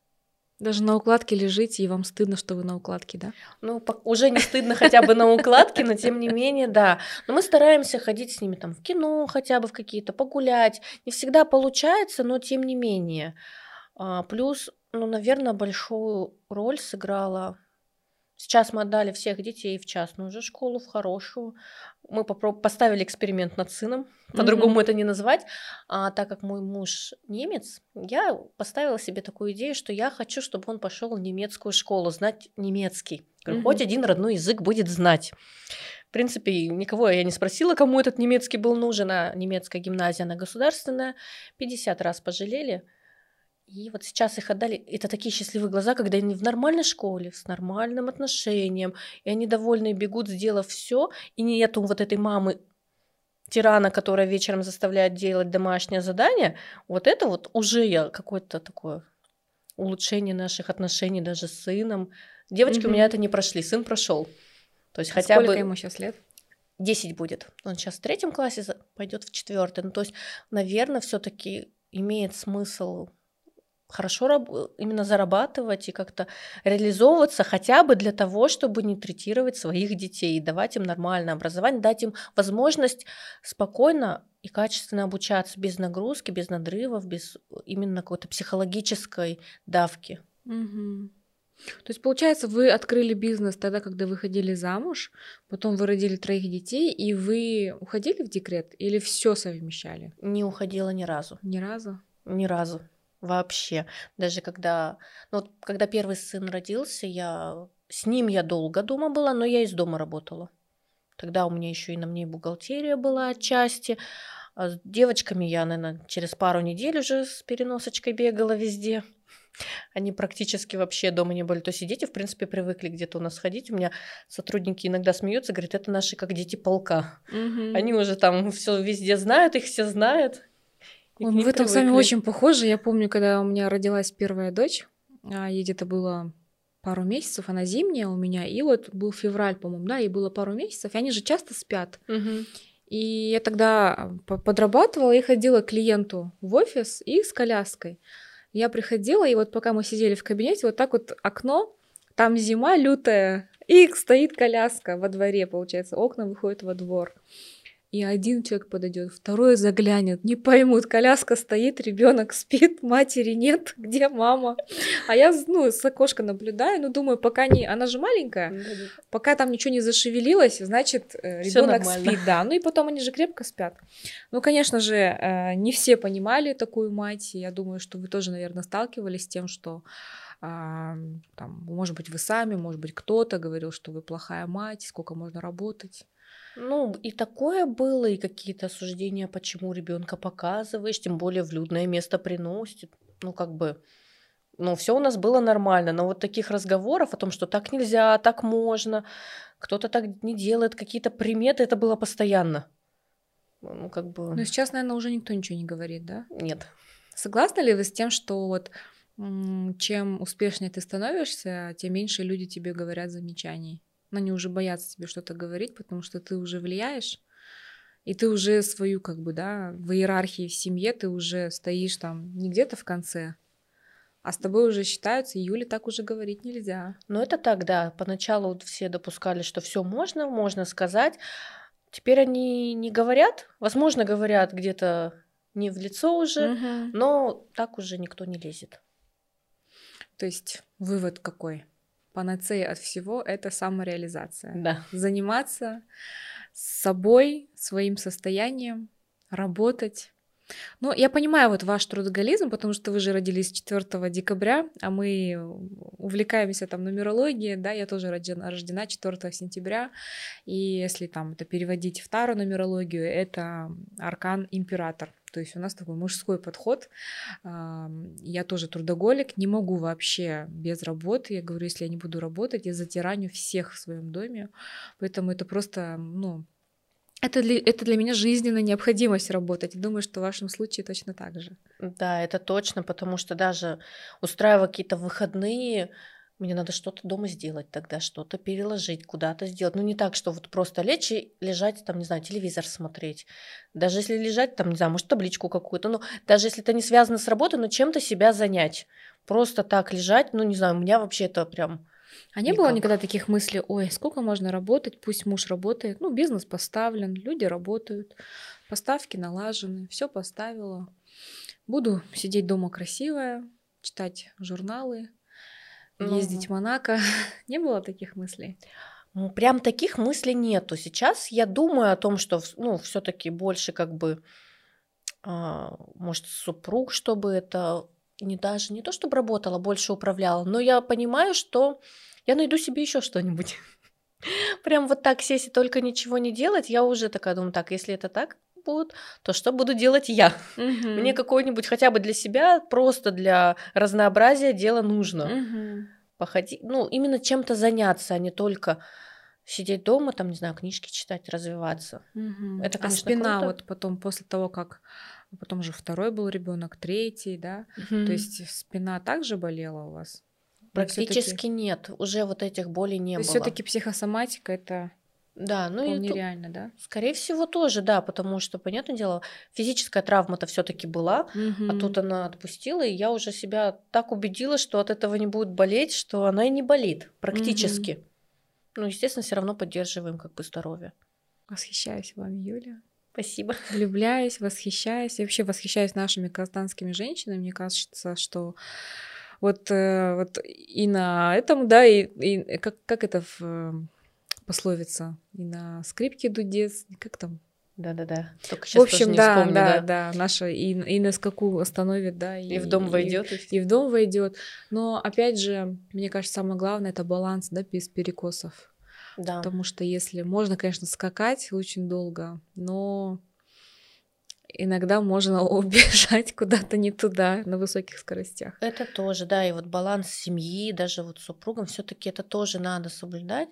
Даже на укладке лежите, и вам стыдно, что вы на укладке, да? Ну, уже не стыдно хотя бы на укладке, но тем не менее, да. Но мы стараемся ходить с ними там в кино хотя бы в какие-то, погулять. Не всегда получается, но тем не менее. А, плюс, ну, наверное, большую роль сыграла Сейчас мы отдали всех детей в частную уже школу, в хорошую. Мы попроб... поставили эксперимент над сыном, по-другому mm-hmm. это не назвать. А так как мой муж немец, я поставила себе такую идею, что я хочу, чтобы он пошел в немецкую школу, знать немецкий. Говорю, mm-hmm. Хоть один родной язык будет знать. В принципе, никого я не спросила, кому этот немецкий был нужен, а немецкая гимназия, она государственная. 50 раз пожалели. И вот сейчас их отдали. Это такие счастливые глаза, когда они в нормальной школе, с нормальным отношением, и они довольные бегут, сделав все, и нету вот этой мамы тирана, которая вечером заставляет делать домашнее задание. Вот это вот уже я какое-то такое улучшение наших отношений даже с сыном. Девочки mm-hmm. у меня это не прошли, сын прошел. То есть а хотя сколько бы ему сейчас лет? 10 будет. Он сейчас в третьем классе пойдет в четвертый. Ну, то есть, наверное, все-таки имеет смысл хорошо именно зарабатывать и как-то реализовываться хотя бы для того, чтобы не третировать своих детей, давать им нормальное образование, дать им возможность спокойно и качественно обучаться без нагрузки, без надрывов, без именно какой-то психологической давки. Мгм. То есть, получается, вы открыли бизнес тогда, когда выходили замуж, потом вы родили троих детей, и вы уходили в декрет или все совмещали? Не уходила ни разу. Ни разу? Ни разу. Вообще. Даже когда, ну, вот когда первый сын родился, я с ним я долго дома была, но я из дома работала. Тогда у меня еще и на мне бухгалтерия была отчасти. А с девочками я, наверное, через пару недель уже с переносочкой бегала везде. Они практически вообще дома не были. То есть и дети, в принципе, привыкли где-то у нас ходить. У меня сотрудники иногда смеются, говорят, это наши как дети полка. Мгм. Они уже там все везде знают, их все знают. И к Ой, мы ним в этом с вами очень похожи. Я помню, когда у меня родилась первая дочь, а, ей где-то было пару месяцев, она зимняя у меня, и вот был февраль, по-моему, да, ей было пару месяцев, и они же часто спят. И я тогда по- подрабатывала и ходила к клиенту в офис и с коляской. Я приходила, и вот пока мы сидели в кабинете, вот так вот окно, там зима лютая, и стоит коляска во дворе, получается, окна выходят во двор. И один человек подойдет, второй заглянет, не поймут, коляска стоит, ребенок спит, матери нет, где мама? А я, ну, с окошка наблюдаю, ну, думаю, пока не, она же маленькая, пока там ничего не зашевелилось, значит, Всё ребенок спит, да. Ну и потом они же крепко спят. Ну, конечно же, э, не все понимали такую мать. Я думаю, что вы тоже, наверное, сталкивались с тем, что а, там, может быть, вы сами, может быть, кто-то говорил, что вы плохая мать, сколько можно работать. Ну, и такое было, и какие-то осуждения, почему ребенка показываешь, тем более в людное место приносит. Ну, как бы, ну, все у нас было нормально, но вот таких разговоров о том, что так нельзя, так можно, кто-то так не делает, какие-то приметы, это было постоянно. Ну, как бы, Но сейчас, наверное, уже никто ничего не говорит, да? нет. Согласны ли вы с тем, что вот чем успешнее ты становишься, тем меньше люди тебе говорят замечаний? Но они уже боятся тебе что-то говорить, потому что ты уже влияешь, и ты уже свою, как бы, да, в иерархии в семье ты уже стоишь там не где-то в конце, а с тобой уже считаются, и Юле так уже говорить нельзя. Ну, это так, да. Поначалу все допускали, что все можно, можно сказать. Теперь они не говорят, возможно, говорят где-то не в лицо уже, Мгм. но так уже никто не лезет. То есть вывод какой? Панацея от всего — это самореализация. Да. заниматься собой, своим состоянием, работать. Ну, я понимаю вот ваш трудоголизм, потому что вы же родились 4 декабря, а мы увлекаемся там нумерологией, да, я тоже рождена, рождена 4 сентября, и если там это переводить в тару нумерологию, это аркан император, то есть у нас такой мужской подход. Я тоже трудоголик, не могу вообще без работы. Я говорю, если я не буду работать, я затираню всех в своем доме. Поэтому это просто, ну, это для, это для меня жизненная необходимость работать. Думаю, что в вашем случае точно так же. Да, это точно, потому что даже устраивая какие-то выходные, мне надо что-то дома сделать тогда, что-то переложить, куда-то сделать. Ну, не так, что вот просто лечь и лежать, там, не знаю, телевизор смотреть. Даже если лежать, там, не знаю, может, табличку какую-то. Ну, даже если это не связано с работой, но чем-то себя занять. Просто так лежать, ну, не знаю, у меня вообще это прям... А не было Никак. никогда таких мыслей, ой, сколько можно работать, пусть муж работает, ну, бизнес поставлен, люди работают, поставки налажены, все поставила. Буду сидеть дома красивая, читать журналы, Ну, ездить в Монако. Не было таких мыслей? Ну, прям таких мыслей нету. Сейчас я думаю о том, что, ну, все-таки больше как бы, а, может, супруг, чтобы это не даже не то, чтобы работала, больше управляла, но я понимаю, что я найду себе еще что-нибудь. Прям вот так сесть и только ничего не делать, я уже такая думаю, так, если это так будет, то что буду делать я? Мне какое-нибудь хотя бы для себя, просто для разнообразия дело нужно. Мгм. Походить, ну, именно чем-то заняться, а не только сидеть дома, там, не знаю, книжки читать, развиваться. Мгм. Это, а конечно, спина круто. вот потом, после того, как потом же второй был ребенок, третий, да? То есть спина также болела у вас? Практически нет, уже вот этих болей не То было. все-таки психосоматика это Да, ну и Вполне ту- реально, да? скорее всего тоже, да, потому что, понятное дело, физическая травма-то все-таки была, а Мгм. тут она отпустила, и я уже себя так убедила, что от этого не будет болеть, что она и не болит практически. Ну, естественно, все равно поддерживаем как бы здоровье. Восхищаюсь вами, Юля. Спасибо. Влюбляюсь, восхищаюсь. Я вообще восхищаюсь нашими казахстанскими женщинами. Мне кажется, что вот, э, вот и на этом, да, и, и как, как это в э, пословица, и на скрипке дудец, как там? Да-да-да. Только в сейчас общем, не да, вспомню, да, да. да, наша и, и на скаку остановит, да, И в дом войдет. и и в дом войдет. Но опять же, мне кажется, самое главное это баланс, да, без перекосов. Да. Потому что если можно, конечно, скакать очень долго, но иногда можно убежать куда-то не туда на высоких скоростях. Это тоже, да, и вот баланс семьи, даже вот с супругом, все-таки это тоже надо соблюдать.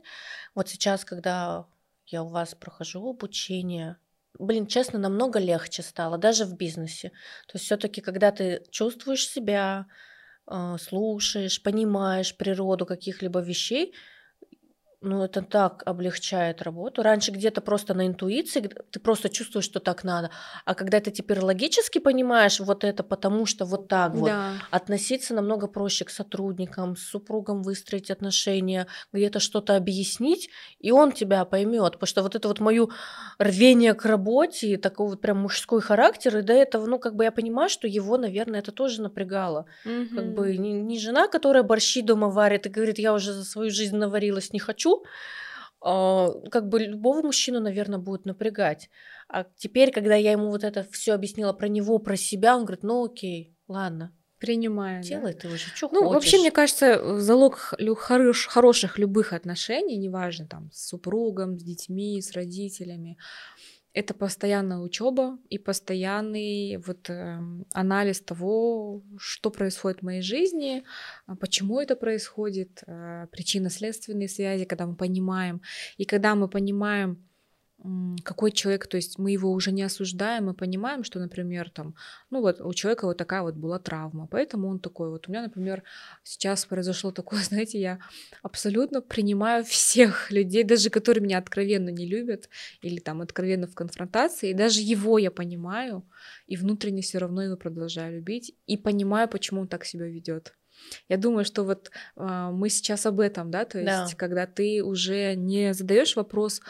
Вот сейчас, когда я у вас прохожу обучение, блин, честно, намного легче стало, даже в бизнесе. То есть все-таки, когда ты чувствуешь себя, э, слушаешь, понимаешь природу каких-либо вещей, ну, это так облегчает работу. Раньше где-то просто на интуиции, ты просто чувствуешь, что так надо. А когда ты теперь логически понимаешь вот это, потому что вот так вот, Да. относиться намного проще к сотрудникам, с супругом выстроить отношения, где-то что-то объяснить, и он тебя поймет. Потому что вот это вот мое рвение к работе, такой вот прям мужской характер, и до этого, ну, как бы я понимаю, что его, наверное, это тоже напрягало. Как бы не, не жена, которая борщи дома варит и говорит, я уже за свою жизнь наварилась, не хочу. А, как бы любого мужчину, наверное, будет напрягать. А теперь, когда я ему вот это все объяснила про него, про себя, он говорит, ну окей, ладно, Принимаю. да. делай ты уже, что Ну, хочешь. вообще, мне кажется, залог хорош- хороших любых отношений, неважно, там, с супругом, с детьми, с родителями, это постоянная учеба и постоянный вот эм, анализ того, что происходит в моей жизни, а почему это происходит, э, причинно-следственные связи, когда мы понимаем. И когда мы понимаем, какой человек, то есть мы его уже не осуждаем, мы понимаем, что, например, там, ну вот у человека вот такая вот была травма, поэтому он такой. Вот у меня, например, сейчас произошло такое, знаете, я абсолютно принимаю всех людей, даже которые меня откровенно не любят или там откровенно в конфронтации, и даже его я понимаю, и внутренне все равно его продолжаю любить, и понимаю, почему он так себя ведет. Я думаю, что вот а, мы сейчас об этом, да, то есть, Да. когда ты уже не задаешь вопрос,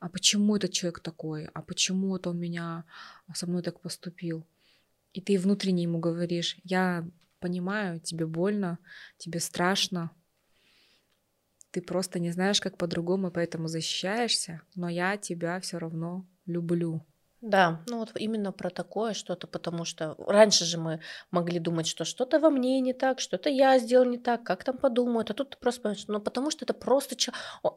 а почему этот человек такой, а почему это он меня со мной так поступил, и ты внутренне ему говоришь, я понимаю, тебе больно, тебе страшно, ты просто не знаешь, как по-другому, поэтому защищаешься, но я тебя все равно люблю. Да, ну вот именно про такое что-то, потому что раньше же мы могли думать, что что-то во мне не так, что-то я сделал не так, как там подумают, а тут ты просто понимаешь, ну потому что это просто...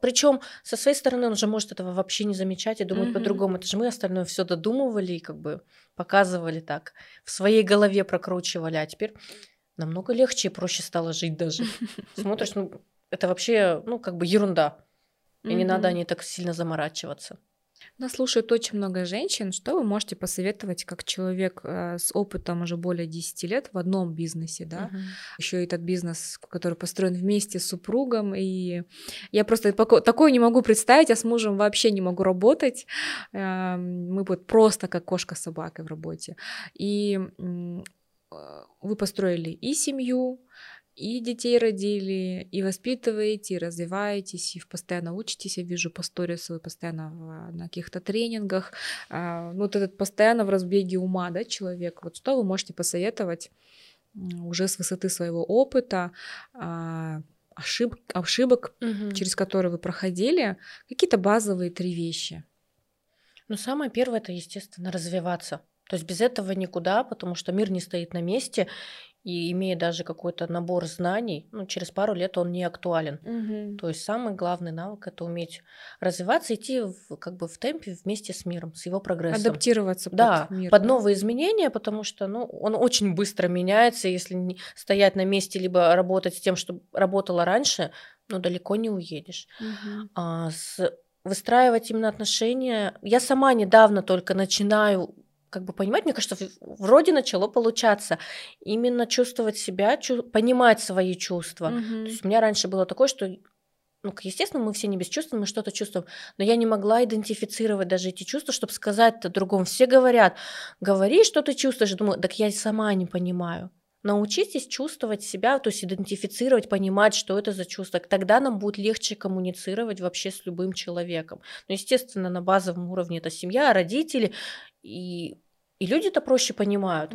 Причем со своей стороны он же может этого вообще не замечать и думать Мгм. по-другому. Это же мы остальное все додумывали и как бы показывали так, в своей голове прокручивали, а теперь намного легче и проще стало жить даже. Смотришь, ну это вообще, ну как бы ерунда, и не надо о ней так сильно заморачиваться. Нас слушает очень много женщин. Что вы можете посоветовать как человек э, с опытом уже более 10 лет в одном бизнесе, да? Мгм. Еще и этот бизнес, который построен вместе с супругом. И я просто такое не могу представить, я с мужем вообще не могу работать. Эм, Мы вот просто как кошка с собакой в работе. И э, вы построили и семью, и детей родили, и воспитываете, и развиваетесь, и постоянно учитесь. Я вижу по сторис вы постоянно в- на каких-то тренингах. А, Ну, вот этот постоянно в разбеге ума, да, человек. Вот что вы можете посоветовать уже с высоты своего опыта, а, ошиб- ошибок, Мгм. через которые вы проходили, какие-то базовые три вещи. Ну, самое первое это, естественно, развиваться. То есть без этого никуда, потому что мир не стоит на месте, и имея даже какой-то набор знаний, ну, через пару лет он не актуален. То есть самый главный навык это уметь развиваться, идти в, как бы в темпе вместе с миром, с его прогрессом. Адаптироваться Да, под мир. под новые изменения, потому что ну, он очень быстро меняется. Если не стоять на месте, либо работать с тем, что работало раньше, ну, далеко не уедешь. Мгм. А, с- выстраивать именно отношения. Я сама недавно только начинаю как бы понимать, мне кажется, вроде начало получаться. Именно чувствовать себя, чу- понимать свои чувства. Мгм. То есть у меня раньше было такое, что ну, естественно, мы все не бесчувственны, мы что-то чувствуем, но я не могла идентифицировать даже эти чувства, чтобы сказать-то другому. Все говорят, говори, что ты чувствуешь. Я думаю, так я сама не понимаю. Научитесь чувствовать себя, то есть идентифицировать, понимать, что это за чувство. Тогда нам будет легче коммуницировать вообще с любым человеком. Ну, естественно, на базовом уровне это семья, родители, и, и люди-то проще понимают.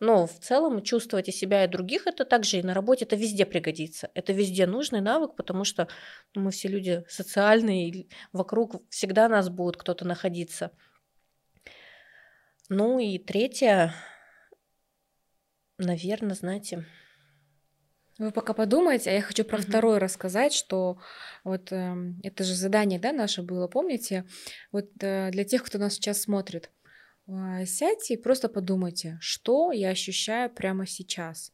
Но в целом чувствовать и себя, и других это также и на работе это везде пригодится. Это везде нужный навык, потому что ну, мы все люди социальные, и вокруг всегда нас будет кто-то находиться. Ну и третье, наверное, знаете, Вы пока подумайте, а я хочу про Мгм. второе рассказать, что вот эм, это же задание, да, наше было, помните? Вот э, для тех, кто нас сейчас смотрит, сядьте и просто подумайте, что я ощущаю прямо сейчас.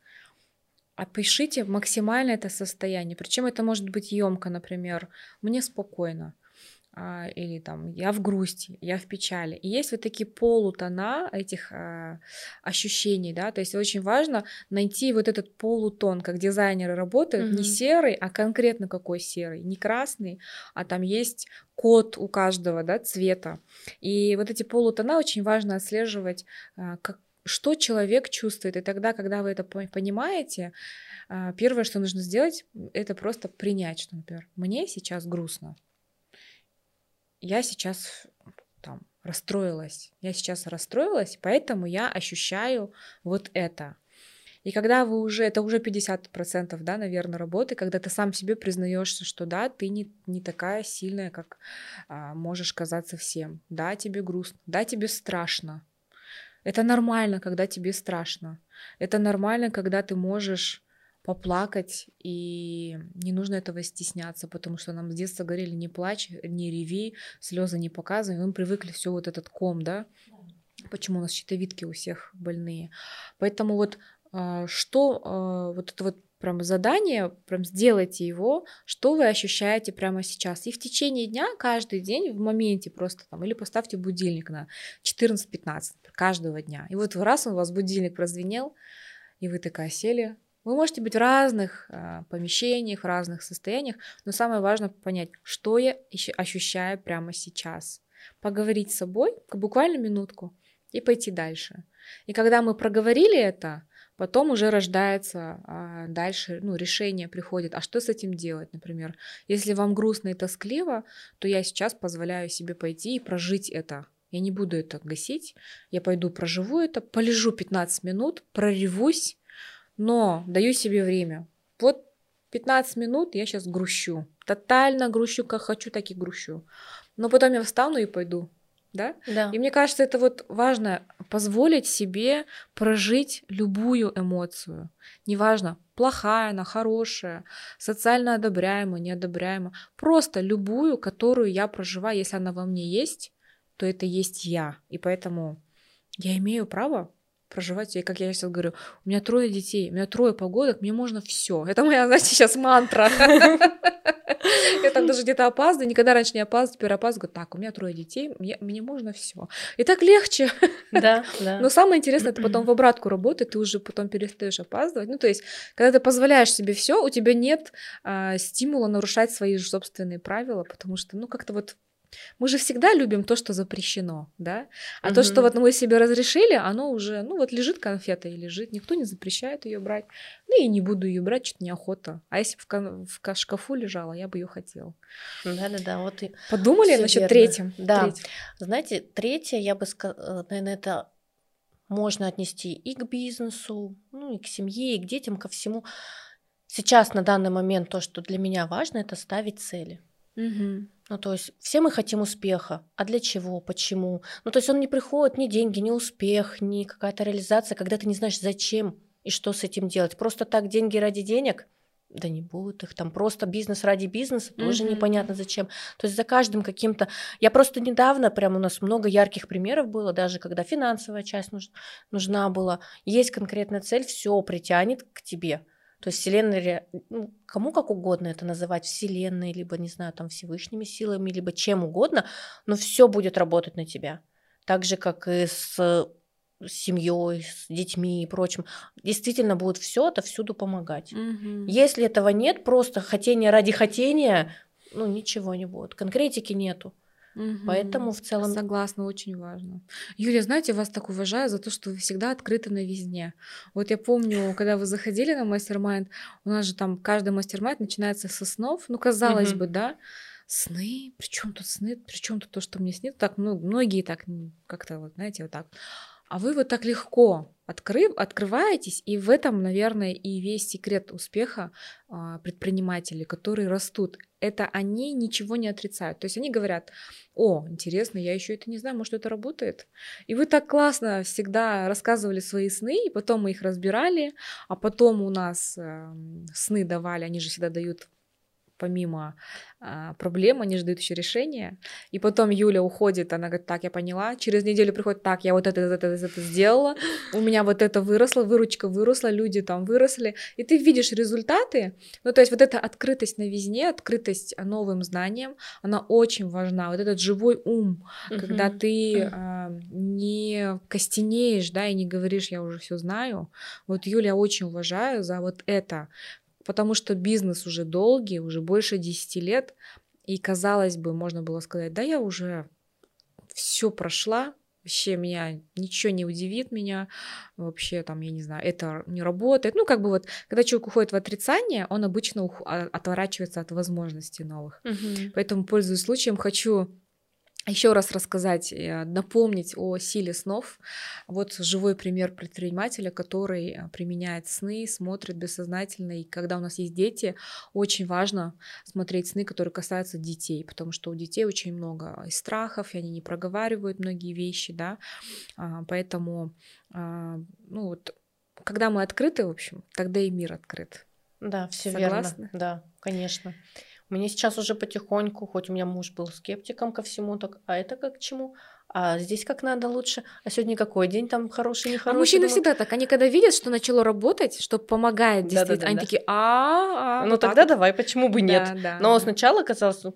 Опишите максимально это состояние. Причем это может быть емко, например, мне спокойно. А, или там я в грусти, я в печали. И есть вот такие полутона этих а, ощущений, да, то есть очень важно найти вот этот полутон, как дизайнеры работают, не Мгм. серый, а конкретно какой серый, не красный, а там есть код у каждого, да, цвета. И вот эти полутона очень важно отслеживать, а, как, что человек чувствует. И тогда, когда вы это по- понимаете, первое, что нужно сделать, это просто принять, что, например, мне сейчас грустно. Я сейчас там расстроилась. Я сейчас расстроилась, поэтому я ощущаю вот это. И когда вы уже, это уже 50%, да, наверное, работы, когда ты сам себе признаешься, что да, ты не, не такая сильная, как а, можешь казаться всем. Да, тебе грустно, да, тебе страшно. Это нормально, когда тебе страшно. Это нормально, когда ты можешь поплакать, и не нужно этого стесняться, потому что нам с детства говорили, не плачь, не реви, слезы не показывай, мы привыкли все вот этот ком, да, почему у нас щитовидки у всех больные. Поэтому вот а, что а, вот это вот прям задание, прям сделайте его, что вы ощущаете прямо сейчас. И в течение дня, каждый день, в моменте просто там, или поставьте будильник на 14-15 каждого дня. И вот раз у вас будильник прозвенел, и вы такая сели. Вы можете быть в разных а, помещениях, в разных состояниях, но самое важное понять, что я ощущаю прямо сейчас. Поговорить с собой, буквально минутку, и пойти дальше. И когда мы проговорили это, потом уже рождается а, дальше, ну, решение приходит, а что с этим делать, например. Если вам грустно и тоскливо, то я сейчас позволяю себе пойти и прожить это. Я не буду это гасить, я пойду проживу это, полежу 15 минут, проревусь, но даю себе время. Вот 15 минут я сейчас грущу. Тотально грущу, как хочу, так и грущу. Но потом я встану и пойду. Да? да. И мне кажется, это вот важно позволить себе прожить любую эмоцию. Неважно, плохая она, хорошая, социально одобряемая, неодобряемая. Просто любую, которую я проживаю, если она во мне есть, то это есть я. И поэтому я имею право проживать, и как я сейчас говорю, у меня трое детей, у меня трое погодок, мне можно все. Это моя, знаете, сейчас мантра. Я там даже где-то опаздываю, никогда раньше не опаздываю, теперь опаздываю, так, у меня трое детей, мне, мне можно все. И так легче. Да, да. Но самое интересное, это потом в обратку работает, ты уже потом перестаешь опаздывать. Ну, то есть, когда ты позволяешь себе все, у тебя нет а, стимула нарушать свои же собственные правила, потому что, ну, как-то вот мы же всегда любим то, что запрещено, да? А то, что вот мы себе разрешили, оно уже, ну вот лежит конфета и лежит, никто не запрещает ее брать. Ну и не буду ее брать, что-то неохота. А если бы в, в ка- шкафу лежала, я бы ее хотела. Да-да-да, вот и Подумали насчет верно. третьем? Да. Третьем. Знаете, третье, я бы сказала, наверное, это можно отнести и к бизнесу, ну и к семье, и к детям, ко всему. Сейчас, на данный момент, то, что для меня важно, это ставить цели. Мгм. Ну, то есть все мы хотим успеха. А для чего? Почему? Ну, то есть он не приходит ни деньги, ни успех, ни какая-то реализация, когда ты не знаешь, зачем и что с этим делать. Просто так деньги ради денег? Да не будет их. Там просто бизнес ради бизнеса, тоже Мгм. непонятно зачем. То есть за каждым каким-то... Я просто недавно, прям у нас много ярких примеров было, даже когда финансовая часть нуж- нужна была. Есть конкретная цель, все притянет к тебе. То есть Вселенная, ну, кому как угодно это называть, Вселенной, либо, не знаю, там Всевышними силами, либо чем угодно, но все будет работать на тебя. Так же, как и с с семьей, с детьми и прочим, действительно будет все это всюду помогать. Мгм. Если этого нет, просто хотение ради хотения, ну ничего не будет. Конкретики нету. Мгм. Поэтому в целом Согласна, очень важно. Юлия, знаете, вас так уважаю за то, что вы всегда открыты на везде. Вот я помню, когда вы заходили на мастер-майнд, у нас же там каждый мастер-майнд начинается со снов. Ну, казалось Мгм. бы, да, сны, при чем тут сны, при чем тут то, что мне снится? Так, ну, многие так как-то, вот, знаете, вот так. А вы вот так легко открыв, открываетесь, и в этом, наверное, и весь секрет успеха а, предпринимателей, которые растут. Это они ничего не отрицают. То есть они говорят, о, интересно, я еще это не знаю, может, это работает. И вы так классно всегда рассказывали свои сны, и потом мы их разбирали, а потом у нас эм, сны давали, они же всегда дают помимо а, проблем, они же дают еще решения. И потом Юля уходит, она говорит, так, я поняла. Через неделю приходит, так, я вот это, это, это, это сделала, у меня вот это выросло, выручка выросла, люди там выросли. И ты видишь результаты. Ну, то есть вот эта открытость на везде, открытость новым знаниям, она очень важна. Вот этот живой ум, когда Мгм. ты а, не костенеешь, да, и не говоришь, я уже все знаю. Вот Юля очень уважаю за вот это, потому что бизнес уже долгий, уже больше 10 лет, и казалось бы, можно было сказать, да, я уже все прошла, вообще меня ничего не удивит меня, вообще там, я не знаю, это не работает. Ну, как бы вот, когда человек уходит в отрицание, он обычно ух- а- отворачивается от возможностей новых. Мгм. Поэтому, пользуясь случаем, хочу еще раз рассказать, э, напомнить о силе снов. Вот живой пример предпринимателя, который э, применяет сны, смотрит бессознательно. И когда у нас есть дети, очень важно смотреть сны, которые касаются детей, потому что у детей очень много страхов, и они не проговаривают многие вещи, да. А, Поэтому, а, ну вот, когда мы открыты, в общем, тогда и мир открыт. Да, все Согласны? верно. Да, конечно. Меня сейчас уже потихоньку, хоть у меня муж был скептиком ко всему, так, а это как к чему? А здесь как надо лучше? А сегодня какой день там хороший, А нехороший? мужчины Думаю, всегда так, они когда видят, что начало работать, что помогает действительно, они такие, а, а, Ну вот тогда вот». давай, почему бы нет? Да, Но да. сначала казалось, ну,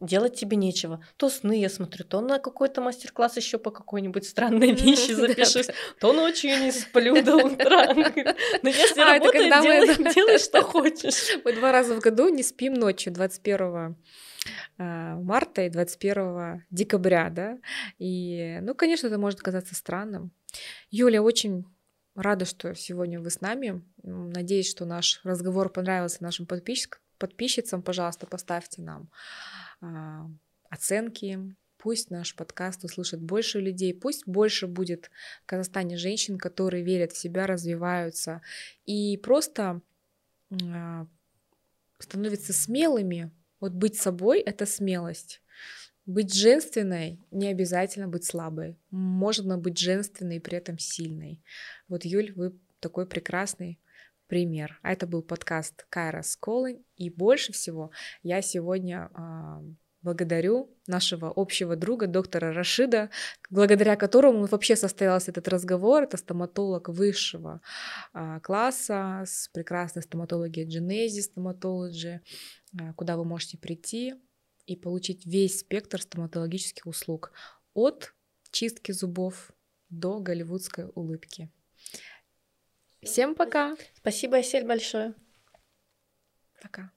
делать тебе нечего. То сны я смотрю, то на какой-то мастер-класс еще по какой-нибудь странной вещи запишусь, то ночью не сплю до утра. Но если А, работает, когда мы- делай, делай, что хочешь. Мы два раза в году не спим ночью, 21 а, марта и 21 декабря, да. И, ну, конечно, это может казаться странным. Юля, очень рада, что сегодня вы с нами. Надеюсь, что наш разговор понравился нашим подписчик- подписчицам. Пожалуйста, поставьте нам оценки. Пусть наш подкаст услышит больше людей, пусть больше будет в Казахстане женщин, которые верят в себя, развиваются и просто а, становятся смелыми. Вот быть собой — это смелость. Быть женственной не обязательно быть слабой. Можно быть женственной и при этом сильной. Вот, Юль, вы такой прекрасный пример. А это был подкаст Кайра Сколы. И больше всего я сегодня а, благодарю нашего общего друга, доктора Рашида, благодаря которому вообще состоялся этот разговор. Это стоматолог высшего а, класса с прекрасной стоматологией Genesis а, куда вы можете прийти и получить весь спектр стоматологических услуг от чистки зубов до голливудской улыбки. Всем пока! Спасибо, Эсель, большое. Пока.